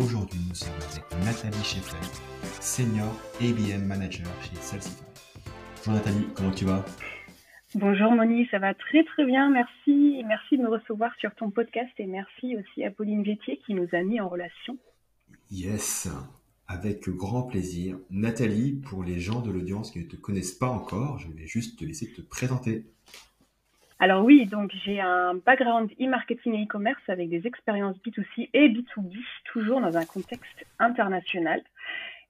aujourd'hui nous sommes avec Nathalie Schaeffer, Senior ABM Manager chez Salsify. Bonjour Nathalie, comment tu vas? Bonjour Moni, ça va très très bien, merci. Merci de me recevoir sur ton podcast et merci aussi à Pauline Vétier qui nous a mis en relation. Yes, avec grand plaisir. Nathalie, pour les gens de l'audience qui ne te connaissent pas encore, je vais juste te laisser te présenter. Alors oui, donc j'ai un background e-marketing et e-commerce avec des expériences B2C et B2B, toujours dans un contexte international.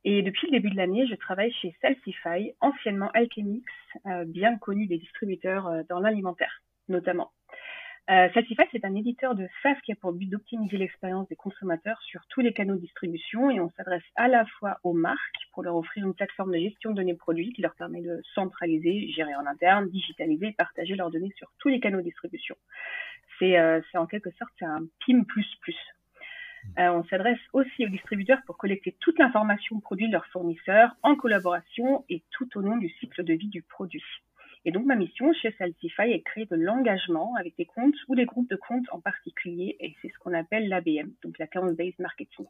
Et depuis le début de l'année, je travaille chez Salsify, anciennement Alchemix, euh, bien connu des distributeurs euh, dans l'alimentaire, notamment. Euh, Salsify, c'est un éditeur de SaaS qui a pour but d'optimiser l'expérience des consommateurs sur tous les canaux de distribution et on s'adresse à la fois aux marques pour leur offrir une plateforme de gestion de données produits qui leur permet de centraliser, gérer en interne, digitaliser et partager leurs données sur tous les canaux de distribution. C'est euh, en quelque sorte un PIM++. Euh, on s'adresse aussi aux distributeurs pour collecter toute l'information produit de leurs fournisseurs en collaboration et tout au long du cycle de vie du produit. Et donc, ma mission chez Saltify est de créer de l'engagement avec des comptes ou des groupes de comptes en particulier. Et c'est ce qu'on appelle l'ABM, donc l'Account-Based Marketing.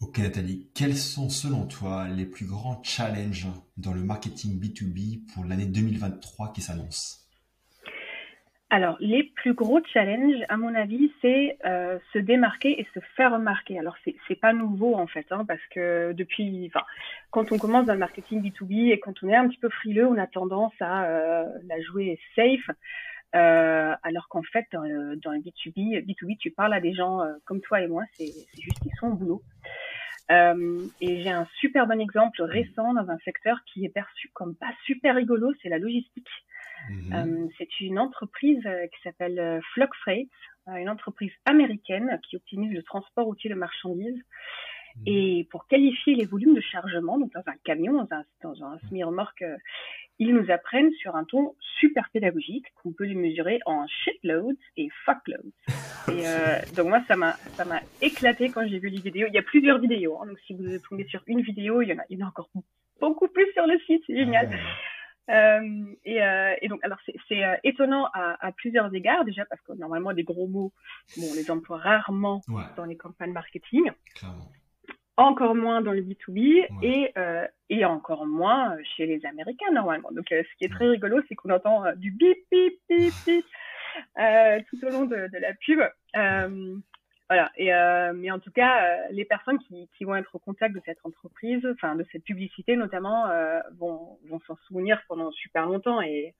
Ok Nathalie, quels sont selon toi les plus grands challenges dans le marketing B2B pour l'année 2023 qui s'annonce? Alors, les plus gros challenges, à mon avis, c'est euh, se démarquer et se faire remarquer. Alors, c'est c'est pas nouveau en fait, hein, parce que depuis, enfin, quand on commence dans le marketing B2B et quand on est un petit peu frileux, on a tendance à euh, la jouer safe. Euh, alors qu'en fait, dans le, dans le B2B, B2B, tu parles à des gens euh, comme toi et moi, c'est juste qu'ils sont au boulot. Euh, et j'ai un super bon exemple récent dans un secteur qui est perçu comme pas super rigolo, c'est la logistique. Mhm. Euh, c'est une entreprise euh, qui s'appelle euh, Flock Freight, une entreprise américaine qui optimise le transport routier de marchandises. Mhm. Et pour qualifier les volumes de chargement, donc dans un camion, dans un, dans un semi-remorque, ils nous apprennent sur un ton super pédagogique qu'on peut les mesurer en shitloads et fuckloads. Et euh, donc moi, ça m'a ça m'a éclaté quand j'ai vu les vidéos. Il y a plusieurs vidéos, hein, donc si vous tombez sur une vidéo, il y en a, il y en a encore beaucoup plus sur le site, c'est génial. Euh, et, euh, et, donc, alors c'est euh, étonnant à, à, plusieurs égards déjà parce que normalement des gros mots, bon, on les emploie rarement dans les campagnes marketing, encore moins dans le B2B et et encore moins chez les Américains normalement. Donc, ce qui est très rigolo, c'est qu'on entend du bip bip bip bip tout au long de, de la pub. Voilà. Et euh, mais en tout cas, euh, les personnes qui, qui, vont être au contact de cette entreprise, enfin de cette publicité notamment, euh, vont, vont s'en souvenir pendant super longtemps et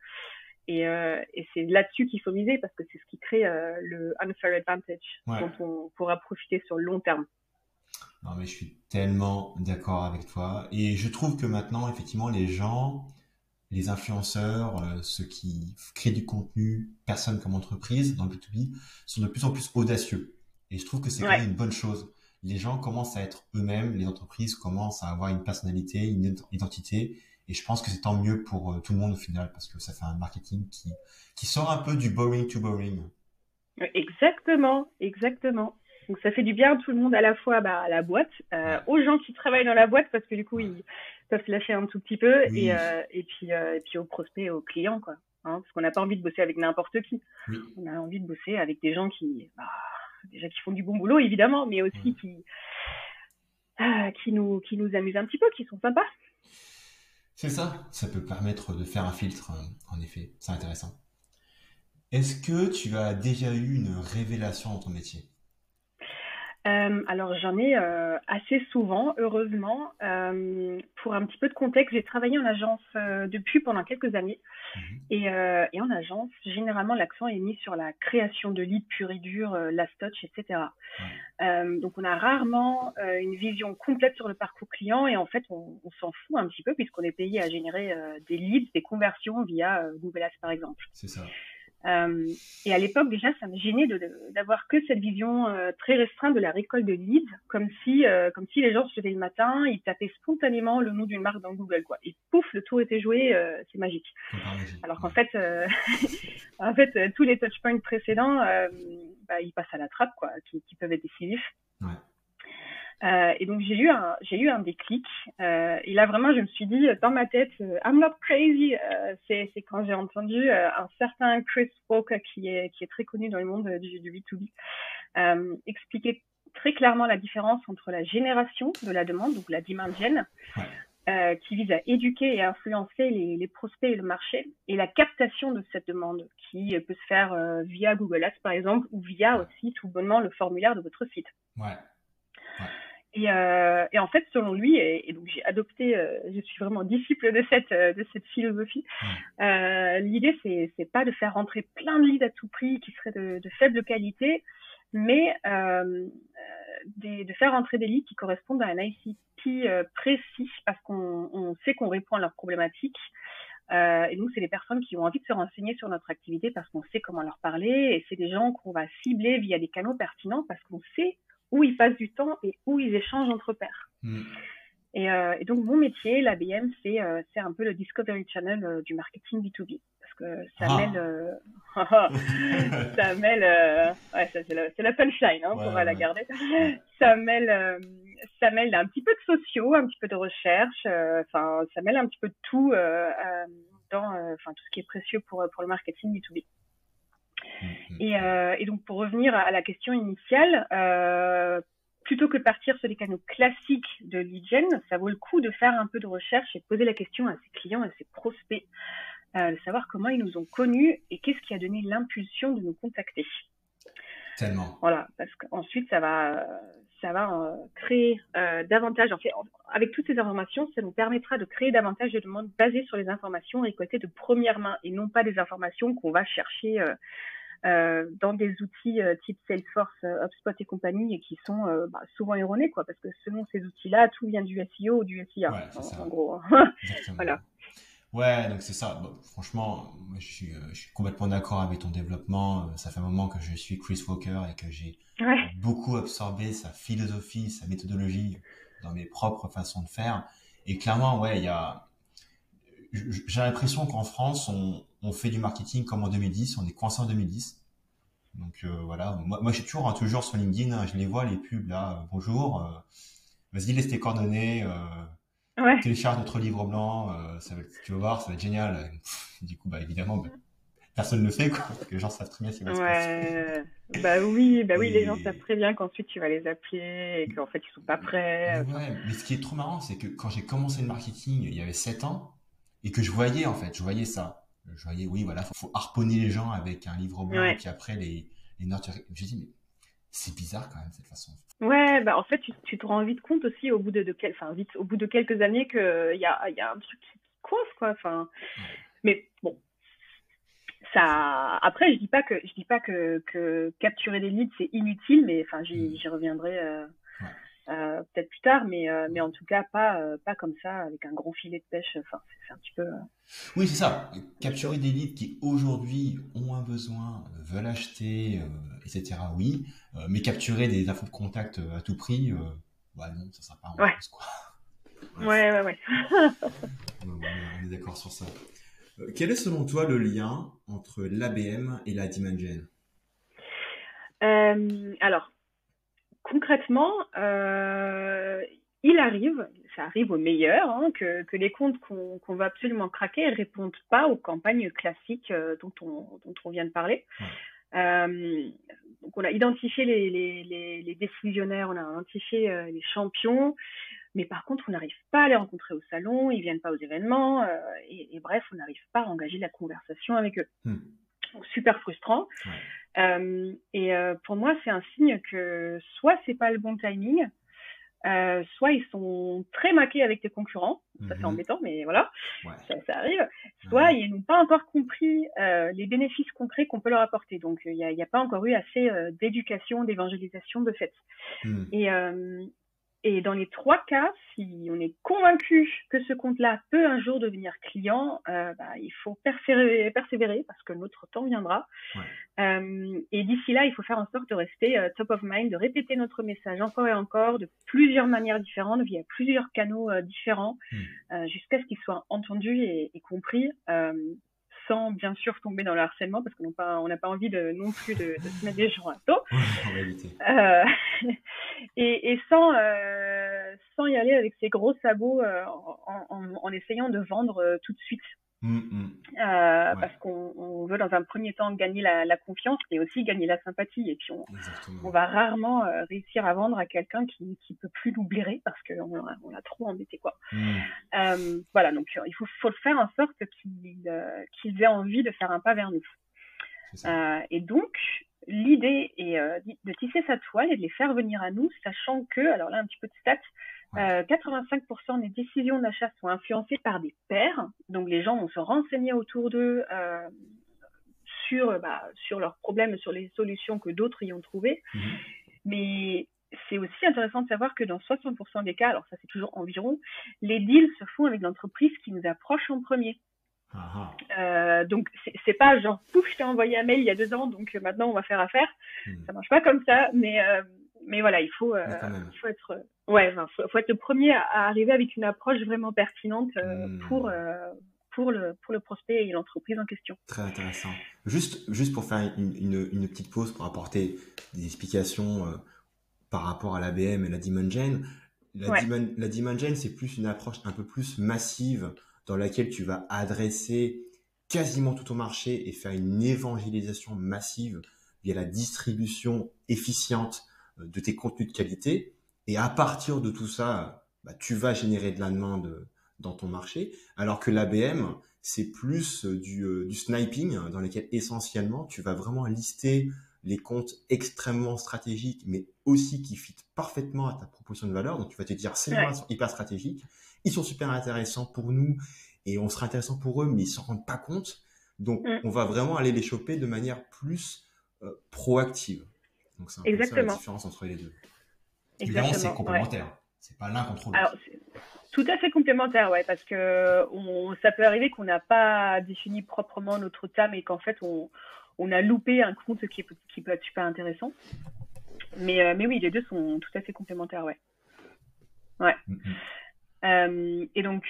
et, et c'est là-dessus qu'il faut miser parce que c'est ce qui crée le unfair advantage dont on pourra profiter sur le long terme. Non mais je suis tellement d'accord avec toi et je trouve que maintenant effectivement les gens, les influenceurs, ceux qui créent du contenu, personnes comme entreprise dans le B2B, sont de plus en plus audacieux. Et je trouve que c'est quand même une bonne chose. Les gens commencent à être eux-mêmes, les entreprises commencent à avoir une personnalité, une identité. Et je pense que c'est tant mieux pour euh, tout le monde au final, parce que ça fait un marketing qui, qui sort un peu du boring to boring. Exactement, exactement. Donc ça fait du bien à tout le monde, à la fois bah, à la boîte, euh, aux gens qui travaillent dans la boîte, parce que du coup, ils peuvent se lâcher un tout petit peu, et, euh, et, puis, et puis aux prospects, aux clients, quoi. Hein, parce qu'on n'a pas envie de bosser avec n'importe qui. On a envie de bosser avec des gens qui, bah, déjà qui font du bon boulot évidemment, mais aussi qui euh, qui nous qui nous amusent un petit peu, qui sont sympas. C'est ça, ça peut permettre de faire un filtre, en effet, c'est intéressant. Est-ce que tu as déjà eu une révélation dans ton métier? Euh, alors j'en ai euh, assez souvent, heureusement. Euh, pour un petit peu de contexte, j'ai travaillé en agence euh, de pub pendant quelques années. Mhm. Et, euh, et, en agence, généralement, l'accent est mis sur la création de leads pur et dur, last touch, etc. donc on a rarement une vision complète sur le parcours client et en fait, on, on s'en fout un petit peu puisqu'on est payé à générer des leads, des conversions via Google Ads, par exemple. C'est ça. Euh, et à l'époque, déjà, ça me gênait d'avoir que cette vision euh, très restreinte de la récolte de leads, comme si, euh, comme si les gens se levaient le matin, ils tapaient spontanément le nom d'une marque dans Google, quoi. Et pouf, le tour était joué, c'est magique. Alors qu'en fait, en fait, tous les touchpoints précédents, bah, ils passent à la trappe, quoi, qui, qui peuvent être décisifs. Ouais. Euh, et donc j'ai eu un j'ai eu un déclic. Euh, et là vraiment je me suis dit dans ma tête euh, I'm not crazy. Euh, c'est c'est quand j'ai entendu euh, un certain Chris Walker qui est qui est très connu dans le monde du, du B2B expliquer très clairement la différence entre la génération de la demande, donc la euh, qui vise à éduquer et à influencer les, prospects et le marché, et la captation de cette demande, qui peut se faire euh, via Google Ads par exemple, ou via aussi tout bonnement le formulaire de votre site. Ouais. Et, euh, et, en fait, selon lui, et, donc j'ai adopté, euh, je suis vraiment disciple de cette euh, de cette philosophie. Euh, L'idée, c'est c'est pas de faire rentrer plein de leads à tout prix qui seraient de, de faible qualité, mais euh, des, de faire rentrer des leads qui correspondent à un ICP précis parce qu'on on sait qu'on répond à leurs problématiques. Euh, et nous, c'est des personnes qui ont envie de se renseigner sur notre activité parce qu'on sait comment leur parler. Et c'est des gens qu'on va cibler via des canaux pertinents parce qu'on sait où ils passent du temps et où ils échangent entre pairs. Hmm. Et, euh, et, donc mon métier, l'ABM, c'est euh, c'est un peu le Discovery Channel euh, du marketing B2B parce que ça ah. mêle ça mêle ouais c'est la, la punchline hein, ouais, on va la garder ça mêle ça mêle un petit peu de sociaux, un petit peu de recherche, enfin ça mêle un petit peu de tout dans tout ce qui est précieux pour pour le marketing B2B. Et, euh, et, donc pour revenir à la question initiale, euh, plutôt que de partir sur les canaux classiques de lead gen, ça vaut le coup de faire un peu de recherche et de poser la question à ses clients, à ses prospects, euh, de savoir comment ils nous ont connus et qu'est-ce qui a donné l'impulsion de nous contacter. Tellement. Voilà, parce qu'ensuite ça va, ça va créer davantage. En fait, avec toutes ces informations, ça nous permettra de créer davantage de demandes basées sur les informations récoltées de première main et non pas des informations qu'on va chercher euh, dans des outils euh, type Salesforce, euh, HubSpot et compagnie et qui sont bah, souvent erronés, quoi, parce que selon ces outils-là, tout vient du SEO ou du SIA, en, gros. voilà. Ouais, donc c'est ça. franchement, moi, je, suis, je suis complètement d'accord avec ton développement. Ça fait un moment que je suis Chris Walker et que j'ai beaucoup absorbé sa philosophie, sa méthodologie dans mes propres façons de faire. Et clairement, ouais, il y a. J'ai l'impression qu'en France, on, on fait du marketing comme en 2010, on est coincé en 2010. Donc euh, voilà, moi, moi je suis toujours, hein, toujours sur LinkedIn, hein, je les vois les pubs là, euh, bonjour, euh, vas-y laisse tes coordonnées, ouais. télécharge notre livre blanc, ça va, tu vas voir, ça va être génial. du coup, bah évidemment, bah, personne ne le fait quoi, parce que les gens savent très bien ce qui va ouais. Bah oui, bah oui, les gens savent très bien qu'ensuite tu vas les appeler et qu'en fait ils sont pas prêts. Ouais, mais ce qui est trop marrant, c'est que quand j'ai commencé le marketing il y avait 7 ans et que je voyais en fait, je voyais ça je voyais, oui, voilà, faut, faut harponner les gens avec un livre blanc, et puis après les, les notes. J'ai dit, mais c'est bizarre quand même cette façon. Ouais, bah en fait, tu, tu te rends vite compte aussi au bout de, de quel, enfin vite, au bout de quelques années que il y a, y a un truc qui coince quoi. Enfin, mais bon, ça. Après, je dis pas que je dis pas que, que capturer des leads c'est inutile, mais enfin j'y mm. reviendrai. Euh, euh, peut-être plus tard, mais, euh, mais en tout cas pas, euh, pas comme ça, avec un gros filet de pêche. Enfin, c'est un petit peu. Oui, c'est ça. Capturer des leads qui aujourd'hui ont un besoin, veulent acheter, etc. Oui, mais capturer des infos de contact à tout prix, bah non, ça sera pas en ouais. quoi. Ouais, ouais, ouais. on est d'accord sur ça. Quel est selon toi le lien entre l'ABM et la Demand Gen Alors, concrètement, euh, il arrive, ça arrive au meilleur, hein, que, que, les comptes qu'on qu va absolument craquer ne répondent pas aux campagnes classiques euh, dont, on, dont, on, vient de parler. Euh, donc on a identifié les, les, les, décisionnaires, on a identifié euh, les champions, mais par contre on n'arrive pas à les rencontrer au salon, ils viennent pas aux événements, et, et, bref, on n'arrive pas à engager la conversation avec eux. Hmm. Super frustrant. Ouais. Euh, et euh, pour moi, c'est un signe que soit c'est pas le bon timing, euh, soit ils sont très maqués avec tes concurrents, ça c'est mhm. embêtant, mais voilà, ça, ça, arrive. Soit ils n'ont pas encore compris euh, les bénéfices concrets qu'on peut leur apporter. Donc il n'y a, a, pas encore eu assez euh, d'éducation, d'évangélisation de fait. Et, et dans les trois cas, si on est convaincu que ce compte-là peut un jour devenir client, euh, bah, il faut persévérer, persévérer, parce que notre temps viendra. Ouais. Euh, et d'ici là, il faut faire en sorte de rester euh, top of mind, de répéter notre message encore et encore, de plusieurs manières différentes, via plusieurs canaux différents, mmh. Euh, jusqu'à ce qu'il soit entendu et, et compris sans bien sûr tomber dans le harcèlement parce qu'on n'a pas, on n'a pas envie de, non plus de, de se mettre des gens à taux. euh, et, et, sans, euh, sans y aller avec ses gros sabots euh, en, en, en, essayant de vendre tout de suite. Mm, mm. Euh, parce qu'on veut dans un premier temps gagner la, confiance et aussi gagner la sympathie. Et puis on, on va rarement euh, réussir à vendre à quelqu'un qui qui peut plus nous blairer parce qu'on on l'a trop embêté quoi. Mm. Euh, voilà donc il faut faut faire en sorte qu'il qu'il ait envie de faire un pas vers nous. et donc l'idée est de tisser sa toile et de les faire venir à nous, sachant que alors là un petit peu de stats 85% euh, des décisions d'achat sont influencées par des pairs. Donc les gens vont se renseigner autour d'eux euh, sur, bah, sur leurs problèmes, sur les solutions que d'autres y ont trouvées. Mhm. Mais c'est aussi intéressant de savoir que dans 60% des cas, alors ça c'est toujours environ, les deals se font avec l'entreprise qui nous approche en premier. Ah. Euh, donc c'est pas genre pouf je t'ai envoyé un mail il y a deux ans donc maintenant on va faire affaire hmm. ça marche pas comme ça mais euh, mais voilà il faut euh, il faut être Ouais, il faut, être le premier à, arriver avec une approche vraiment pertinente euh, hmm. pour, euh, pour, le, pour le prospect et l'entreprise en question. Très intéressant. Juste, juste pour faire une, une, une petite pause pour apporter des explications euh, par rapport à l'ABM et la Diamond Gen. La, ouais. Diamond, Gen, c'est plus une approche un peu plus massive dans laquelle tu vas adresser quasiment tout ton marché et faire une évangélisation massive via la distribution efficiente de tes contenus de qualité. Et à partir de tout ça, bah, tu vas générer de la demande dans ton marché. Alors que l'ABM, c'est plus du, euh, du, sniping dans lequel essentiellement tu vas vraiment lister les comptes extrêmement stratégiques, mais aussi qui fit parfaitement à ta proposition de valeur. Donc tu vas te dire, ces gens sont hyper stratégiques, ils sont super intéressants pour nous et on sera intéressant pour eux, mais ils s'en rendent pas compte. Donc mm. on va vraiment aller les choper de manière plus euh, proactive. Donc c'est un peu ça la différence entre les deux. Évidemment, c'est complémentaire. C'est pas l'un contre l'autre. Tout à fait complémentaire, ouais, parce que on, ça peut arriver qu'on n'a pas défini proprement notre thème et qu'en fait on, on, a loupé un compte qui, qui peut être super intéressant. Mais, euh, mais oui, les deux sont tout à fait complémentaires, ouais. Ouais. Mm, mm. Euh, et donc,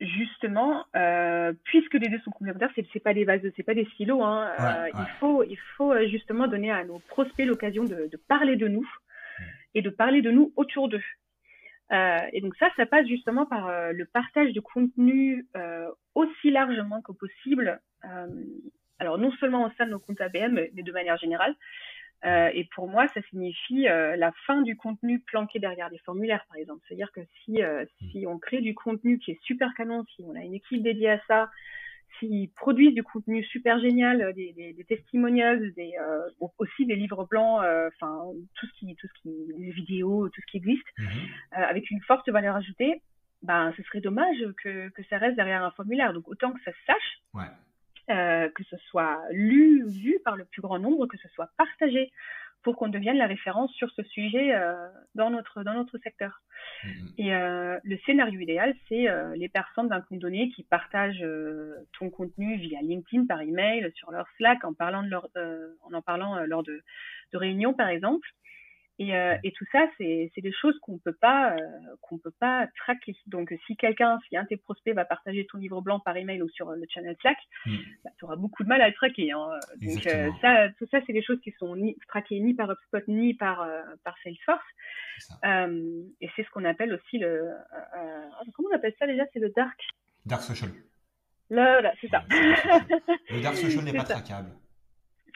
justement, euh, puisque les deux sont complémentaires, c'est, c'est pas des vases, c'est pas des silos. Hein, Il faut, il faut justement donner à nos prospects l'occasion de, de parler de nous, et de parler de nous autour d'eux. Euh, et donc ça, ça passe justement par euh, le partage de contenu euh, aussi largement que possible. Euh, alors non seulement au sein de nos comptes ABM, mais de manière générale. Euh, et pour moi, ça signifie la fin du contenu planqué derrière des formulaires, par exemple. C'est-à-dire que si, si on crée du contenu qui est super canon, si on a une équipe dédiée à ça, s'ils produisent du contenu super génial, euh, des, des, des testimonials, des, euh, aussi des livres blancs, euh, enfin tout ce qui, tout ce qui, des vidéos, tout ce qui existe, mhm. avec une forte valeur ajoutée, ben ce serait dommage que, que ça reste derrière un formulaire. Donc autant que ça se sache, ouais. Que ce soit lu, vu par le plus grand nombre, que ce soit partagé pour qu'on devienne la référence sur ce sujet euh, dans notre dans notre secteur. Mm-hmm. Et euh, le scénario idéal, c'est euh, les personnes d'un compte donné qui partagent ton contenu via LinkedIn, par email, sur leur Slack, en parlant de leur en en parlant lors de, de réunions par exemple. Et, euh, et, tout ça, c'est des choses qu'on peut pas euh, qu'on peut pas traquer. Donc, si quelqu'un, si un de tes prospects va partager ton livre blanc par email ou sur le channel Slack, mm. bah, tu auras beaucoup de mal à le traquer. Hein. Donc, euh, ça, tout ça, c'est des choses qui sont ni traquées ni par HubSpot ni par par Salesforce. et c'est ce qu'on appelle aussi le comment on appelle ça déjà? C'est le dark. Dark social. Là, c'est ça. le dark social n'est pas traquable.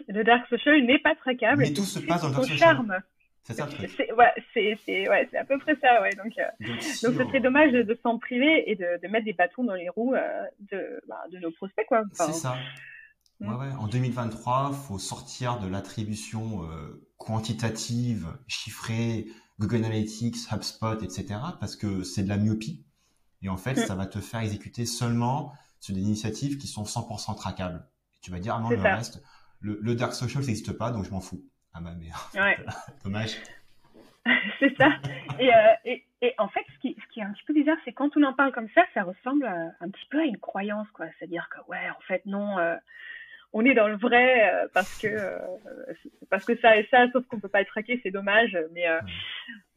Le dark social n'est pas traquable. Mais tout se passe dans le dark social. charme. C'est ça le truc. C'est ouais, ouais, à peu près ça, ouais. Donc, euh, donc, ce serait dommage de, s'en priver et de, de, mettre des bâtons dans les roues euh, de, bah, de nos prospects, quoi. c'est ça. Hmm. Ouais, ouais. En 2023, faut sortir de l'attribution euh, quantitative, chiffrée, Google Analytics, HubSpot, etc. Parce que c'est de la myopie. Et en fait, hmm. ça va te faire exécuter seulement sur des initiatives qui sont 100% traquables. Et tu vas dire, ah non, le reste, le, le dark social, ça n'existe pas, donc je m'en fous à ma mère. Ouais. Dommage. c'est ça. Et, euh, et, et, en fait, ce qui, ce qui est un petit peu bizarre, c'est quand on en parle comme ça, ça ressemble un petit peu à une croyance, quoi. C'est-à-dire que, ouais, en fait, non, euh, on est dans le vrai euh, parce que parce que ça et ça, sauf qu'on peut pas être traqué, c'est dommage. Mais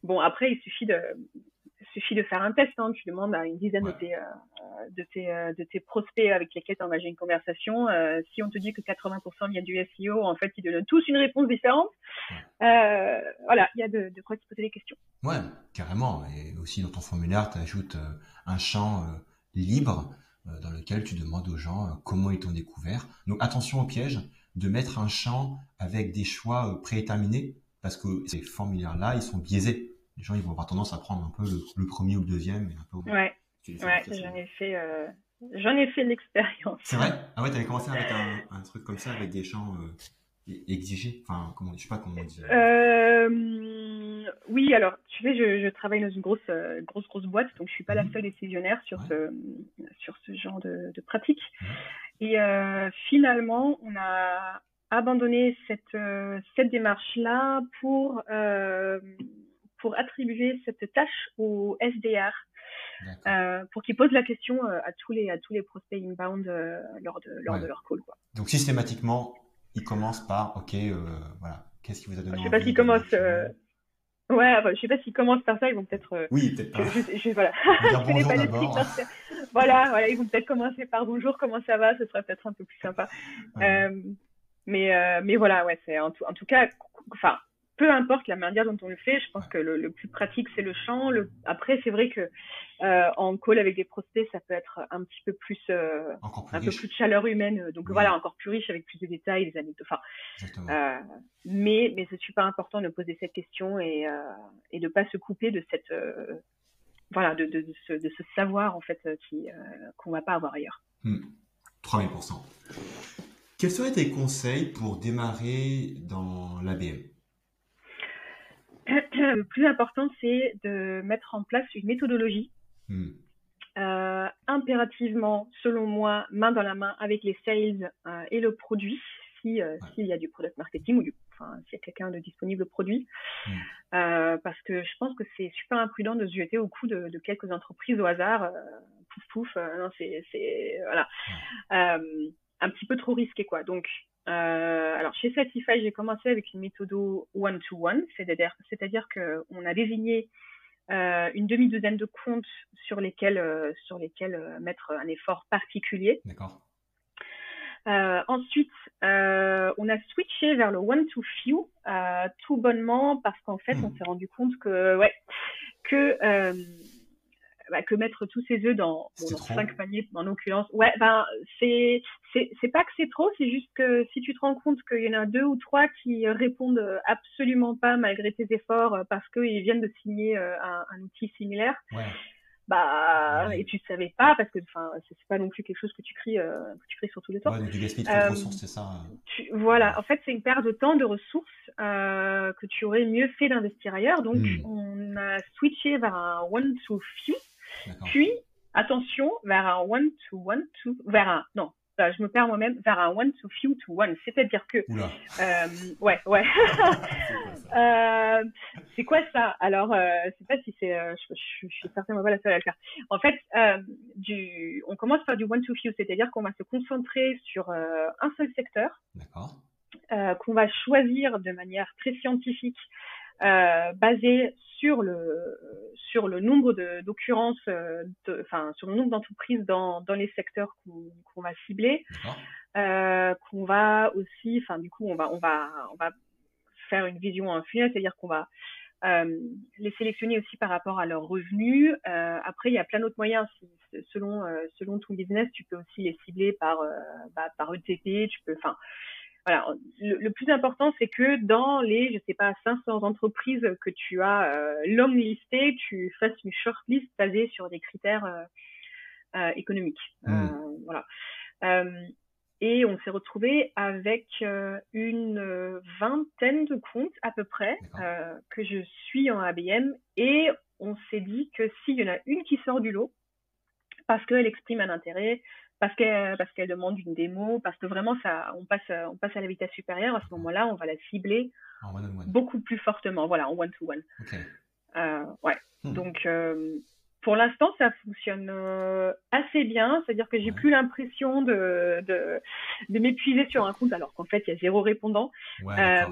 bon, après, il suffit de suffit de faire un test. Hein. Tu demandes à une dizaine de, tes, euh, de, tes, euh, de tes prospects avec lesquels tu engagé une conversation. Euh, si on te dit que 80% viennent du SEO, en fait, ils donnent tous une réponse différente. voilà, il y a de, de, quoi te poser des questions. Ouais, carrément. Et aussi dans ton formulaire, tu ajoutes un champ libre dans lequel tu demandes aux gens comment ils t'ont découvert. Donc attention au piège de mettre un champ avec des choix prééterminés parce que ces formulaires-là, ils sont biaisés. Les gens, ils vont avoir tendance à prendre un peu le, premier ou le deuxième. Et un peu, ouais, ouais j'en ai fait, euh, j'en ai fait l'expérience. C'est vrai? Ah ouais, t'avais commencé avec un, un, truc comme ça, avec des champs euh, exigés? Enfin, comment, je sais pas comment on dit. Euh, oui, alors, tu sais, je, je, travaille dans une grosse, euh, grosse, grosse boîte, donc je suis pas la mhm. seule décisionnaire sur ce, sur ce genre de, de pratique. Et euh, finalement, on a abandonné cette, euh, cette démarche-là pour, euh, pour attribuer cette tâche au SDR. Euh, pour qu'ils posent la question euh, à tous les à tous les prospects inbound euh, lors de lors de leur call quoi. Donc systématiquement, ils commencent par OK voilà, qu'est-ce qui vous a donné Je sais pas s'ils commencent Ouais, enfin, je sais pas s'ils commencent par ça, ils vont peut-être. oui, peut-être pas. Je, je, voilà. je connais pas les voilà, voilà, ils vont peut-être commencer par bonjour, comment ça va, ce sera peut-être un peu plus sympa. Euh, mais, euh, mais voilà, ouais, c'est en tout, en tout cas, enfin, peu importe la manière dont on le fait, je pense que le, le plus pratique c'est le chant. Le... Après, c'est vrai que euh, en call avec des prospects, ça peut être un petit peu plus, euh, un peu plus de chaleur humaine. Donc voilà, encore plus riche avec plus de détails, des anecdotes. Enfin, euh, mais mais c'est super important de poser cette question et et de pas se couper de cette voilà de, de, de, ce, de ce savoir en fait qui qu'on va pas avoir ailleurs. Hmm. 3000% quels seraient tes conseils pour démarrer dans l'ABM Le plus important, c'est de mettre en place une méthodologie. Hmm. Euh, impérativement, selon moi, main dans la main avec les sales euh, et le produit, si euh, s'il y a du product marketing ou du, enfin, s'il y a quelqu'un de disponible produit, hmm. parce que je pense que c'est super imprudent de se jeter au cou de, de quelques entreprises au hasard, pouf pouf, non c'est, c'est voilà un petit peu trop risqué quoi. Donc euh, alors chez Satisfy, j'ai commencé avec une méthode one-to-one, c'est-à-dire c'est-à-dire que on a désigné euh, une demi-douzaine de comptes sur lesquels euh, sur lesquels mettre un effort particulier. D'accord. Ensuite, on a switché vers le one-to-few tout bonnement parce qu'en fait, on hmm. s'est rendu compte que ouais que bah, que mettre tous ses œufs dans, bon, dans cinq paniers en l'occurrence. Ouais, ben c'est c'est pas que c'est trop, c'est juste que si tu te rends compte qu'il y en a deux ou trois qui répondent absolument pas malgré tes efforts euh, parce qu'ils viennent de signer euh, un, un outil similaire. Ouais. Bah, et tu savais pas parce que enfin c'est pas non plus quelque chose que tu cries euh, que tu cries sur tous les temps. Ouais, donc tu gaspilles trop de ressources, c'est ça. Tu, voilà, en fait c'est une perte de temps, de ressources euh, que tu aurais mieux fait d'investir ailleurs. Donc hmm. on a switché vers un one to few puis, attention, vers un one to one to, vers un, non, je me perds moi-même, vers un one to few to one. C'est-à-dire que, euh, ouais, ouais. euh, c'est quoi ça? Alors, euh, je sais pas si c'est, euh, je, je, je, suis certainement pas la seule à le faire. En fait, euh, du, on commence par du one to few, c'est-à-dire qu'on va se concentrer sur euh, un seul secteur. qu'on va choisir de manière très scientifique euh, basé sur le sur le nombre de d'occurrences, euh, enfin sur le nombre d'entreprises dans dans les secteurs qu'on va cibler, euh, qu'on va aussi, enfin du coup on va on va on va faire une vision en funnel, c'est-à-dire qu'on va euh, les sélectionner aussi par rapport à leurs revenus. Euh, après, il y a plein d'autres moyens. selon euh, selon ton business, tu peux aussi les cibler par bah, par ETP. Tu peux, enfin, voilà, le, plus important, c'est que dans les, je sais pas, 500 entreprises que tu as euh, long listées, tu fasses une shortlist basée sur des critères euh, euh économiques. Euh, hmm. voilà. et on s'est retrouvé avec une vingtaine de comptes à peu près que je suis en ABM et on s'est dit que s'il y en a une qui sort du lot, parce qu'elle exprime un intérêt, parce qu'elle parce qu'elle demande une démo, parce que vraiment ça, on passe on passe à la vitesse supérieure. À ce moment-là, on va la cibler beaucoup plus fortement. Voilà, en one to one. Euh, ouais. Hmm. Donc euh, pour l'instant, ça fonctionne euh, assez bien. C'est-à-dire que j'ai plus l'impression de, de, de m'épuiser sur un compte alors qu'en fait, il y a zéro répondant. Euh,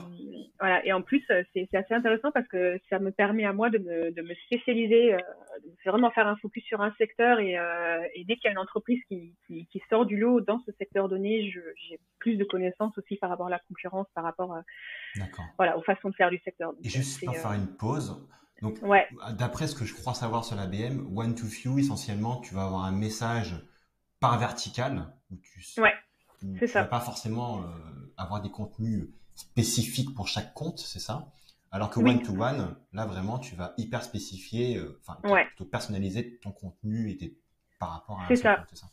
voilà. Et en plus, euh, c'est assez intéressant parce que ça me permet à moi de me, de me spécialiser, euh, de vraiment faire un focus sur un secteur et, et dès qu'il y a une entreprise qui, qui, qui, sort du lot dans ce secteur donné, j'ai plus de connaissances aussi par rapport à la concurrence, par rapport voilà, aux façons de faire du secteur. et juste pour faire une pause, donc, d'après ce que je crois savoir sur la BM, one to few, essentiellement, tu vas avoir un message par vertical où tu ouais, tu vas pas forcément avoir des contenus spécifiques pour chaque compte, c'est ça? Alors que one to one, là vraiment, tu vas hyper spécifier, enfin, plutôt personnaliser ton contenu et par rapport à c'est ça. ça?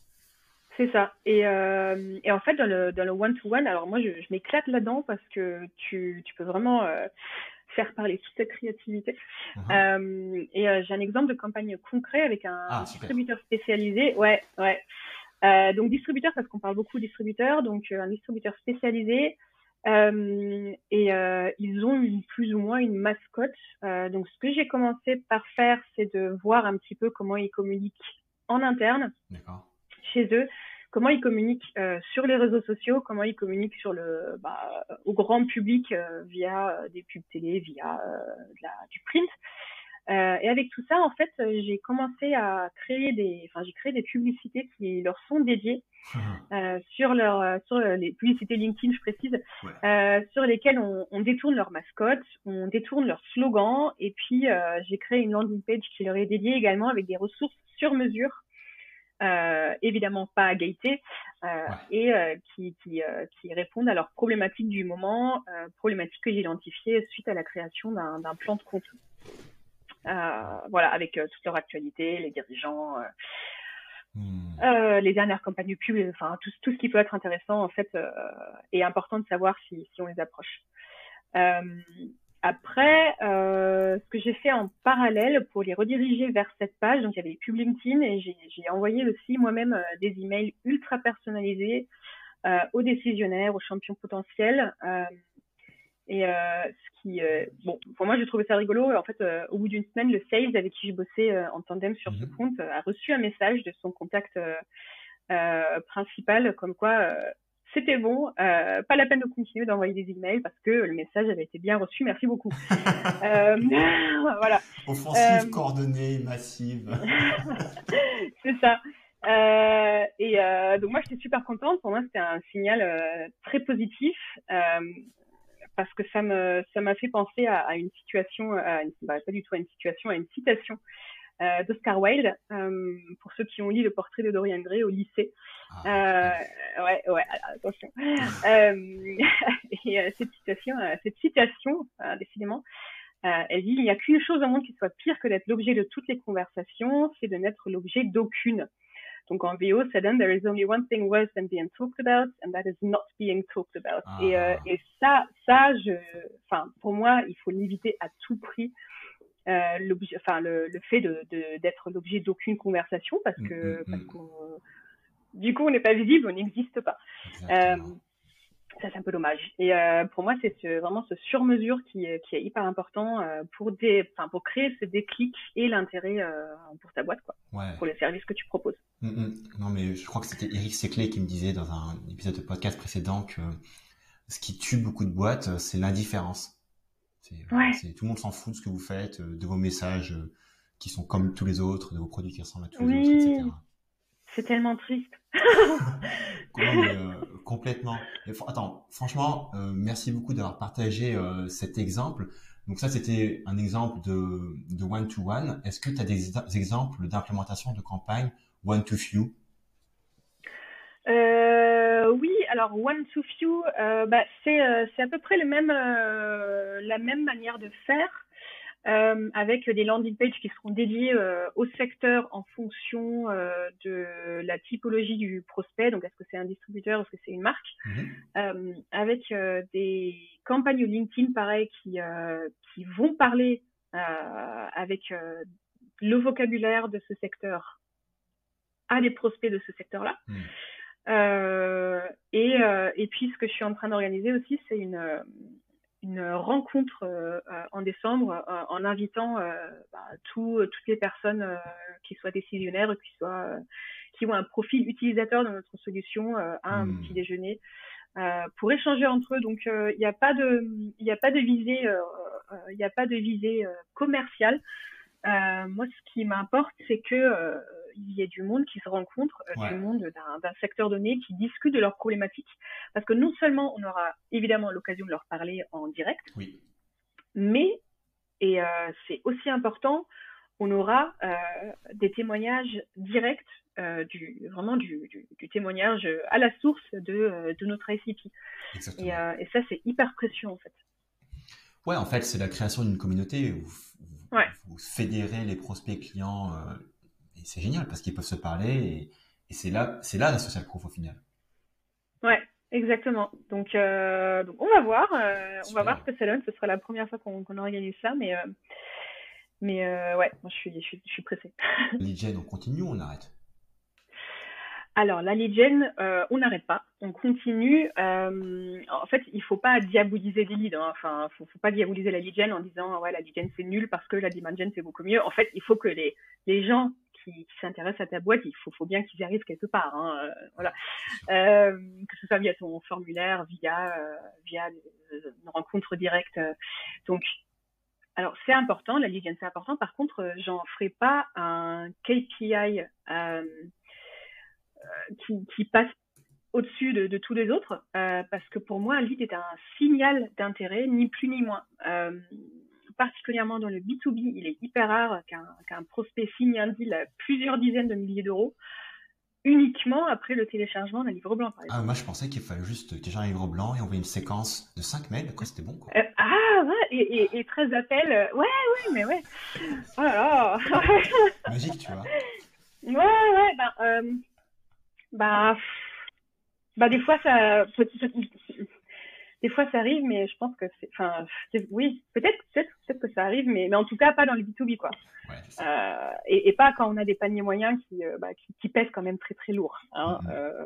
C'est ça. Et, euh, et, en fait, dans le, dans le one-to-one, alors moi, je, je m'éclate là-dedans parce que tu, tu peux vraiment euh, faire parler toute ta créativité. Uh-huh. euh, et euh, j'ai un exemple de campagne concret avec un ah, distributeur spécialisé. Ouais, ouais. Euh, donc distributeur parce qu'on parle beaucoup distributeur, donc un distributeur spécialisé. et ils ont une, plus ou moins une mascotte. donc ce que j'ai commencé par faire, c'est de voir un petit peu comment ils communiquent en interne. Chez eux, comment ils communiquent euh, sur les réseaux sociaux, comment ils communiquent sur le, bah, au grand public euh, via euh, des pubs télé, via la, du print. et avec tout ça, en fait, j'ai commencé à créer des, enfin, j'ai créé des publicités qui leur sont dédiées sur leur, sur les publicités LinkedIn, je précise, sur lesquelles on, on, détourne leur mascotte, on détourne leur slogan, et puis j'ai créé une landing page qui leur est dédiée également avec des ressources sur mesure. euh, évidemment pas à gaieté, euh, et euh, qui, qui, qui, répondent à leurs problématiques du moment, problématiques que j'ai identifiées suite à la création d'un plan de compte. voilà, avec toute leur actualité, les dirigeants, hmm. les dernières campagnes pub, enfin tout, tout, ce qui peut être intéressant en fait et important de savoir si, si on les approche. Après, euh, ce que j'ai fait en parallèle pour les rediriger vers cette page, donc il y avait les pubs LinkedIn et j'ai envoyé aussi moi-même euh, des emails ultra personnalisés euh, aux décisionnaires, aux champions potentiels. Euh, et ce qui, bon, pour moi, j'ai trouvé ça rigolo. En fait, au bout d'une semaine, le sales avec qui je bossais en tandem sur ce mhm. compte a reçu un message de son contact principal, comme quoi c'était bon, euh, pas la peine de continuer d'envoyer des emails parce que le message avait été bien reçu, merci beaucoup. euh, voilà. Offensive, euh, coordonnée, massive. c'est ça. Et donc moi j'étais super contente. Pour moi c'était un signal très positif parce que ça me ça m'a fait penser à, à une situation, à une, bah, pas du tout à une situation, à une citation d'Oscar Wilde, euh, pour ceux qui ont lu le portrait de Dorian Gray au lycée. Ah, euh, ouais, ouais, attention. et cette citation, cette citation, décidément, elle dit il n'y a qu'une chose au monde qui soit pire que d'être l'objet de toutes les conversations, c'est de n'être l'objet d'aucune. Donc en VO, ça donne There is only one thing worse than being talked about, and that is not being talked about. Et, ah. et ça, ça, je, enfin, pour moi, il faut l'éviter à tout prix euh, enfin le, le, fait de d'être l'objet d'aucune conversation parce mm, que, mm, parce mm. du coup on n'est pas visible, on n'existe pas. Euh, ça c'est un peu dommage. Et euh, pour moi c'est ce, vraiment ce sur-mesure qui, qui est hyper important pour des, pour créer ce déclic et l'intérêt pour ta boîte quoi, ouais. pour les services que tu proposes. Non mais je crois que c'était Eric Seclé qui me disait dans un épisode de podcast précédent que ce qui tue beaucoup de boîtes c'est l'indifférence. C'est, tout le monde s'en fout de ce que vous faites, euh, de vos messages euh, qui sont comme tous les autres, de vos produits qui ressemblent à tous les autres, etc. C'est tellement triste. euh, complètement. attends, franchement, euh, merci beaucoup d'avoir partagé euh, cet exemple. Donc ça, c'était un exemple de, de one-to-one. Est-ce que tu as des, des, exemples d'implémentation de campagne one-to-few? Euh, alors one to few, euh, bah, c'est euh, c'est à peu près le même euh, la même manière de faire. Euh, avec des landing pages qui seront dédiées au secteur en fonction de la typologie du prospect. Donc, est-ce que c'est un distributeur, est-ce que c'est une marque? Mmh. Avec des campagnes LinkedIn, pareil, qui, qui vont parler avec le vocabulaire de ce secteur à des prospects de ce secteur-là. Mmh. Euh, et, euh, et puis, ce que je suis en train d'organiser aussi, c'est une, une rencontre euh, en décembre en invitant bah, tout, toutes les personnes qui soient décisionnaires, qui, soient, qui ont un profil utilisateur de notre solution à un hmm. petit déjeuner. Euh, pour échanger entre eux. Donc il n'y a pas de il a pas de visée il n'y a pas de visée commerciale. moi, ce qui m'importe, c'est que il y ait du monde qui se rencontre, euh, du monde d'un secteur donné, qui discute de leurs problématiques. Parce que non seulement on aura évidemment l'occasion de leur parler en direct, mais, et euh, c'est aussi important, on aura des témoignages directs, du, vraiment du, du, témoignage à la source de, de notre ICP. Et, et, ça, c'est hyper précieux en fait. Ouais, en fait, c'est la création d'une communauté où vous, fédérez les prospects clients c'est génial parce qu'ils peuvent se parler et, et c'est là, c'est là la social proof au final. Ouais, exactement. Donc, euh, donc on va voir, euh, on va voir ce que ça donne. Ce sera la première fois qu'on organise ça, mais euh, mais ouais, moi je suis je suis, je suis pressée. Lead on continue ou on arrête? Alors, la lead gen, on n'arrête pas, on continue. en fait, il faut pas diaboliser des leads. Hein. Enfin, faut, faut pas diaboliser la lead gen en disant ouais la lead gen c'est nul parce que la demand gen c'est beaucoup mieux. En fait, il faut que les les gens qui, s'intéressent à ta boîte, il faut, bien qu'ils arrivent quelque part. Hein, euh, voilà. Euh, que ce soit via ton formulaire, via, euh, via une rencontre directe. Donc, alors c'est important, la lead c'est important. Par contre, j'en ferai pas un KPI qui, qui passe au-dessus de, de, tous les autres, parce que pour moi, un lead est un signal d'intérêt, ni plus ni moins particulièrement dans le B2B, il est hyper rare qu'un prospect signe un deal à plusieurs dizaines de milliers d'euros uniquement après le téléchargement d'un livre blanc. Ah, moi, je pensais qu'il fallait juste télécharger un livre blanc et envoyer une séquence de 5 mails. Quoi, c'était bon, quoi. Euh, ah, ouais, et, et, 13 appels. Euh, ouais, ouais, mais ouais. Oh là là. Magique, tu vois. Ouais, ouais, bah, euh, bah, bah, des fois, ça, des fois ça arrive, mais je pense que c'est, enfin, oui, peut-être, peut-être, peut-être que ça arrive, mais, mais en tout cas pas dans le B2B quoi. euh, et, et, pas quand on a des paniers moyens qui, euh, bah, qui, qui, pèsent quand même très très lourd. Hein. Mm-hmm. euh,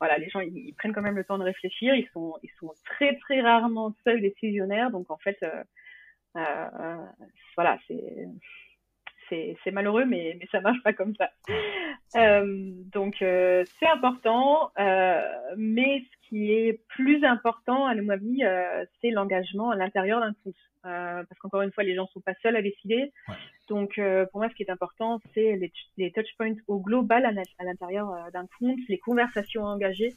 voilà, les gens ils, prennent quand même le temps de réfléchir, ils sont ils sont très très rarement seuls décisionnaires, donc en fait, euh, voilà, c'est c'est malheureux, mais, mais ça marche pas comme ça. Euh, donc euh, c'est important, euh, mais ce qui est plus important à mon avis, c'est l'engagement à l'intérieur d'un compte, euh, parce qu'encore une fois, les gens sont pas seuls à décider. Donc pour moi, ce qui est important, c'est les, les touchpoints au global à, l'intérieur d'un compte, les conversations engagées,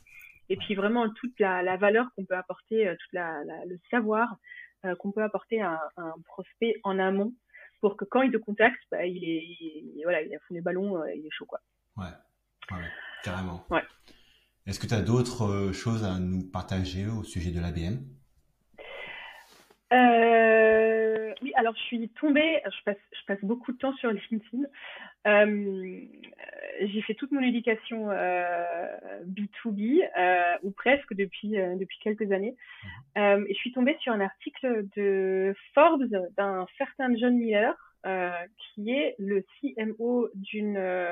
et puis vraiment toute la, la valeur qu'on peut apporter, toute la, la, le savoir qu'on peut apporter à, à un prospect en amont pour que quand il te contacte, bah, il est, il, voilà, il a fond les ballons, euh, il est chaud, quoi. Ouais, ouais carrément. Ouais. Est-ce que tu as d'autres euh, choses à nous partager au sujet de l'ABM euh, Oui, alors je suis tombée, je passe, je passe beaucoup de temps sur LinkedIn. Euh, j'ai fait toute mon éducation euh, B2B, euh, ou presque depuis, euh, depuis quelques années. Mhm. Euh, et je suis tombée sur un article de Forbes d'un certain John Miller, qui est le CMO d'une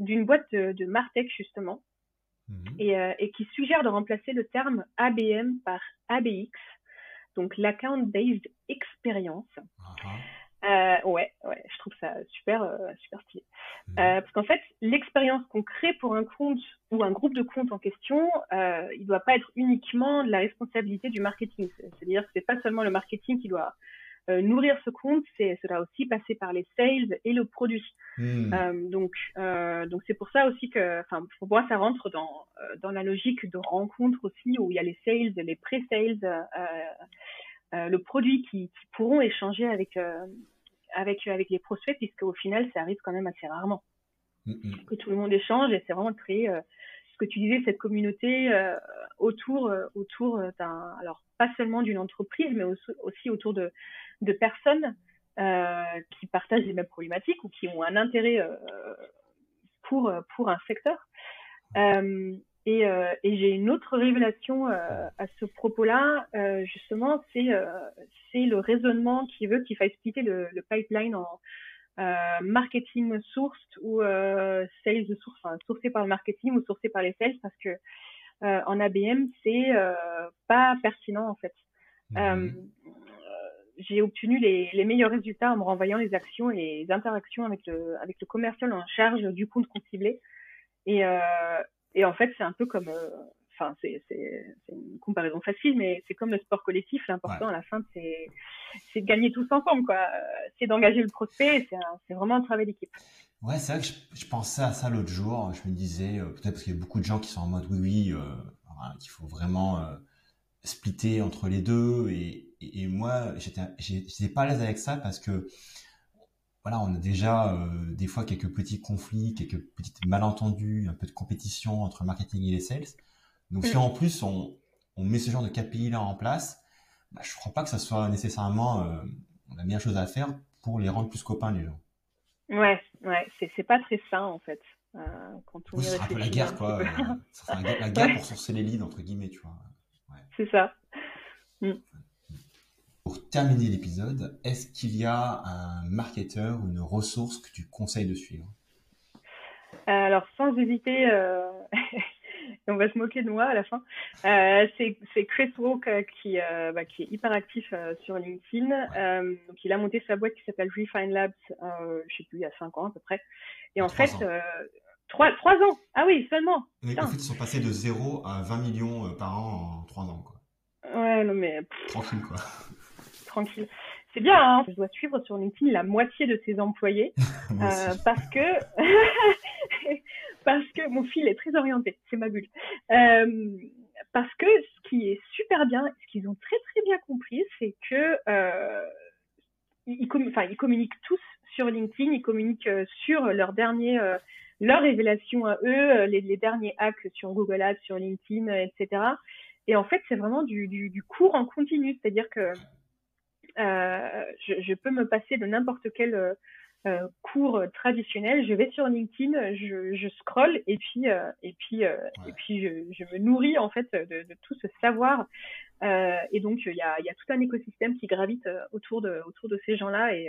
d'une boîte de, de Martech, justement, mhm. et, et qui suggère de remplacer le terme ABM par ABX, donc l'Account Based Experience. Euh, ouais, ouais, je trouve ça super, euh, super stylé. Mmh. Euh, parce qu'en fait, l'expérience qu'on crée pour un compte ou un groupe de comptes en question, euh, il doit pas être uniquement de la responsabilité du marketing. C'est-à-dire que c'est pas seulement le marketing qui doit nourrir ce compte, c'est cela aussi passer par les sales et le produit. Mmh. Donc, donc c'est pour ça aussi que, enfin, pour moi, ça rentre dans dans la logique de rencontre aussi où il y a les sales, les pré-sales. le produit qui, qui, pourront échanger avec avec, avec les prospects, puisque au final, ça arrive quand même assez rarement. Mm-hmm. Que tout le monde échange et c'est vraiment de créer euh, ce que tu disais, cette communauté euh, autour, euh, autour d'un, alors pas seulement d'une entreprise, mais aussi, autour de, de personnes qui partagent les mêmes problématiques ou qui ont un intérêt pour, pour un secteur. Et, euh, et j'ai une autre révélation euh, à ce propos-là, euh, justement, c'est c'est le raisonnement qui veut qu'il faille splitter le, le pipeline en marketing sourced ou sales source, enfin, sourcé par le marketing ou sourcé par les sales, parce que en ABM c'est pas pertinent en fait. Mhm. j'ai obtenu les, les, meilleurs résultats en me renvoyant les actions et les interactions avec le, avec le commercial en charge du compte qu'on ciblait. Et, euh, et en fait, c'est un peu comme, euh, enfin, c'est une comparaison facile, mais c'est comme le sport collectif. L'important à la fin, c'est de gagner tous ensemble, quoi. C'est d'engager le prospect. C'est vraiment un travail d'équipe. Ouais, c'est vrai que je, pensais à ça l'autre jour. Je me disais, euh, peut-être parce qu'il y a beaucoup de gens qui sont en mode oui, oui, euh, qu'il faut vraiment splitter entre les deux. Et, et, et moi, j'étais pas à l'aise avec ça parce que voilà, on a déjà des fois quelques petits conflits, quelques petits malentendus, un peu de compétition entre le marketing et les sales. Donc si mm. en plus on, on met ce genre de KPI là en place, bah, je crois pas que ça soit nécessairement la meilleure chose à faire pour les rendre plus copains les gens. Ouais, ouais, c'est pas très sain en fait. Euh, quand on oui, un peu la guerre quoi. Euh, c'est la guerre pour sourcer les leads entre guillemets, tu vois. Ouais. C'est ça. Mm. Pour terminer l'épisode, est-ce qu'il y a un marketeur ou une ressource que tu conseilles de suivre? Euh, Alors sans hésiter, euh, on va se moquer de moi à la fin. Euh, c'est Chris Walk qui, euh, bah, qui est hyper actif sur LinkedIn. donc il a monté sa boîte qui s'appelle Refine Labs, je sais plus, il y a 5 ans à peu près. Et en fait, trois, trois ans. Ah oui, seulement. en fait, ils sont passés de 0 à 20 millions par an en 3 ans. Quoi. Ouais, non mais... Tranquille, quoi. Tranquille. C'est bien, hein je dois suivre sur LinkedIn la moitié de ses employés parce que parce que mon fil est très orienté, c'est ma bulle. Euh, parce que ce qui est super bien, ce qu'ils ont très très bien compris, c'est que euh, ils, communiquent tous sur LinkedIn, ils communiquent euh, sur leur dernier, euh, leur révélation à eux, les, les, derniers hacks sur Google Ads, sur LinkedIn, etc. Et en fait, c'est vraiment du, du, du, cours en continu, c'est-à-dire que euh, je, je, peux me passer de n'importe quel euh, cours traditionnel, je vais sur LinkedIn, je, je scroll et puis euh, et puis euh, et puis je, je, me nourris en fait de, de tout ce savoir. et donc il y a, y a tout un écosystème qui gravite autour de autour de ces gens-là et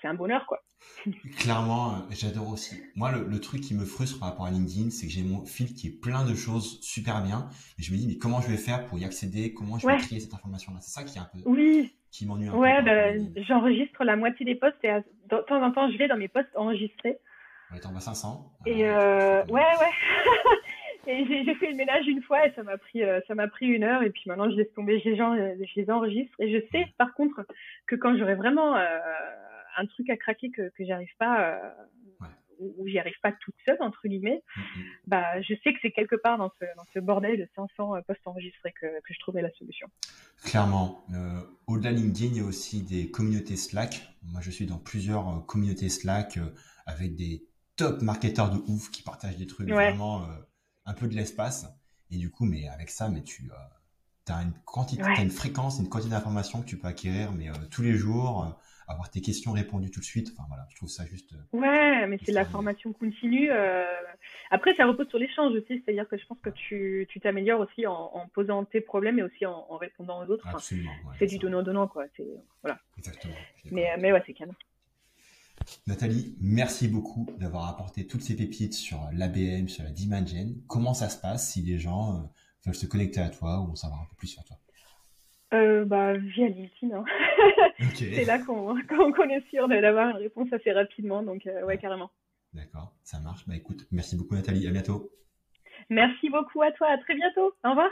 c'est un bonheur quoi. Clairement, j'adore aussi. Moi, le, le, truc qui me frustre par rapport à LinkedIn, c'est que j'ai mon fil qui est plein de choses super bien, et je me dis mais comment je vais faire pour y accéder, comment je vais trier cette information-là? C'est ça qui est un peu. Oui qui m'ennuie un ouais, ben, j'enregistre la moitié des posts et de temps en temps, je vais dans mes posts enregistrés. Ouais, t'en as 500. Et euh, ouais, ouais. et j'ai fait le ménage une fois et ça m'a pris, euh, ça m'a pris une heure et puis maintenant je laisse tomber, je les, je les enregistre et je sais par contre que quand j'aurai vraiment euh, un truc à craquer que, que j'arrive pas, euh, où j'y arrive pas toute seule entre guillemets, mm, mm. bah je sais que c'est quelque part dans ce, dans ce bordel de 500 euh, postes enregistrés que, que je trouvais la solution. Clairement, euh, au-delà de LinkedIn, il y a aussi des communautés Slack. Moi, je suis dans plusieurs euh, communautés Slack euh, avec des top marketeurs de ouf qui partagent des trucs vraiment un peu de l'espace. Et du coup, mais avec ça, mais tu as une quantité, as une fréquence, une quantité d'informations que tu peux acquérir, mais tous les jours avoir tes questions répondues tout de suite. Enfin voilà, je trouve ça juste. Euh, ouais, mais c'est de la formation continue. Euh... Après, ça repose sur l'échange aussi, c'est-à-dire que je pense que tu t'améliores aussi en, en, posant tes problèmes et aussi en, en répondant aux autres. Absolument. c'est du donnant-donnant, quoi. Voilà. Exactement. Mais, mais ouais, c'est calme. Nathalie, merci beaucoup d'avoir apporté toutes ces pépites sur l'ABM, sur la demand gen. Comment ça se passe si les gens euh, veulent se connecter à toi ou en savoir un peu plus sur toi? Euh, bah, via LinkedIn. Hein. c'est là qu'on qu est sûr d'avoir une réponse assez rapidement. Donc, euh, ouais, carrément. D'accord, ça marche. Bah écoute, merci beaucoup Nathalie. À bientôt. Merci beaucoup à toi. À très bientôt. Au revoir.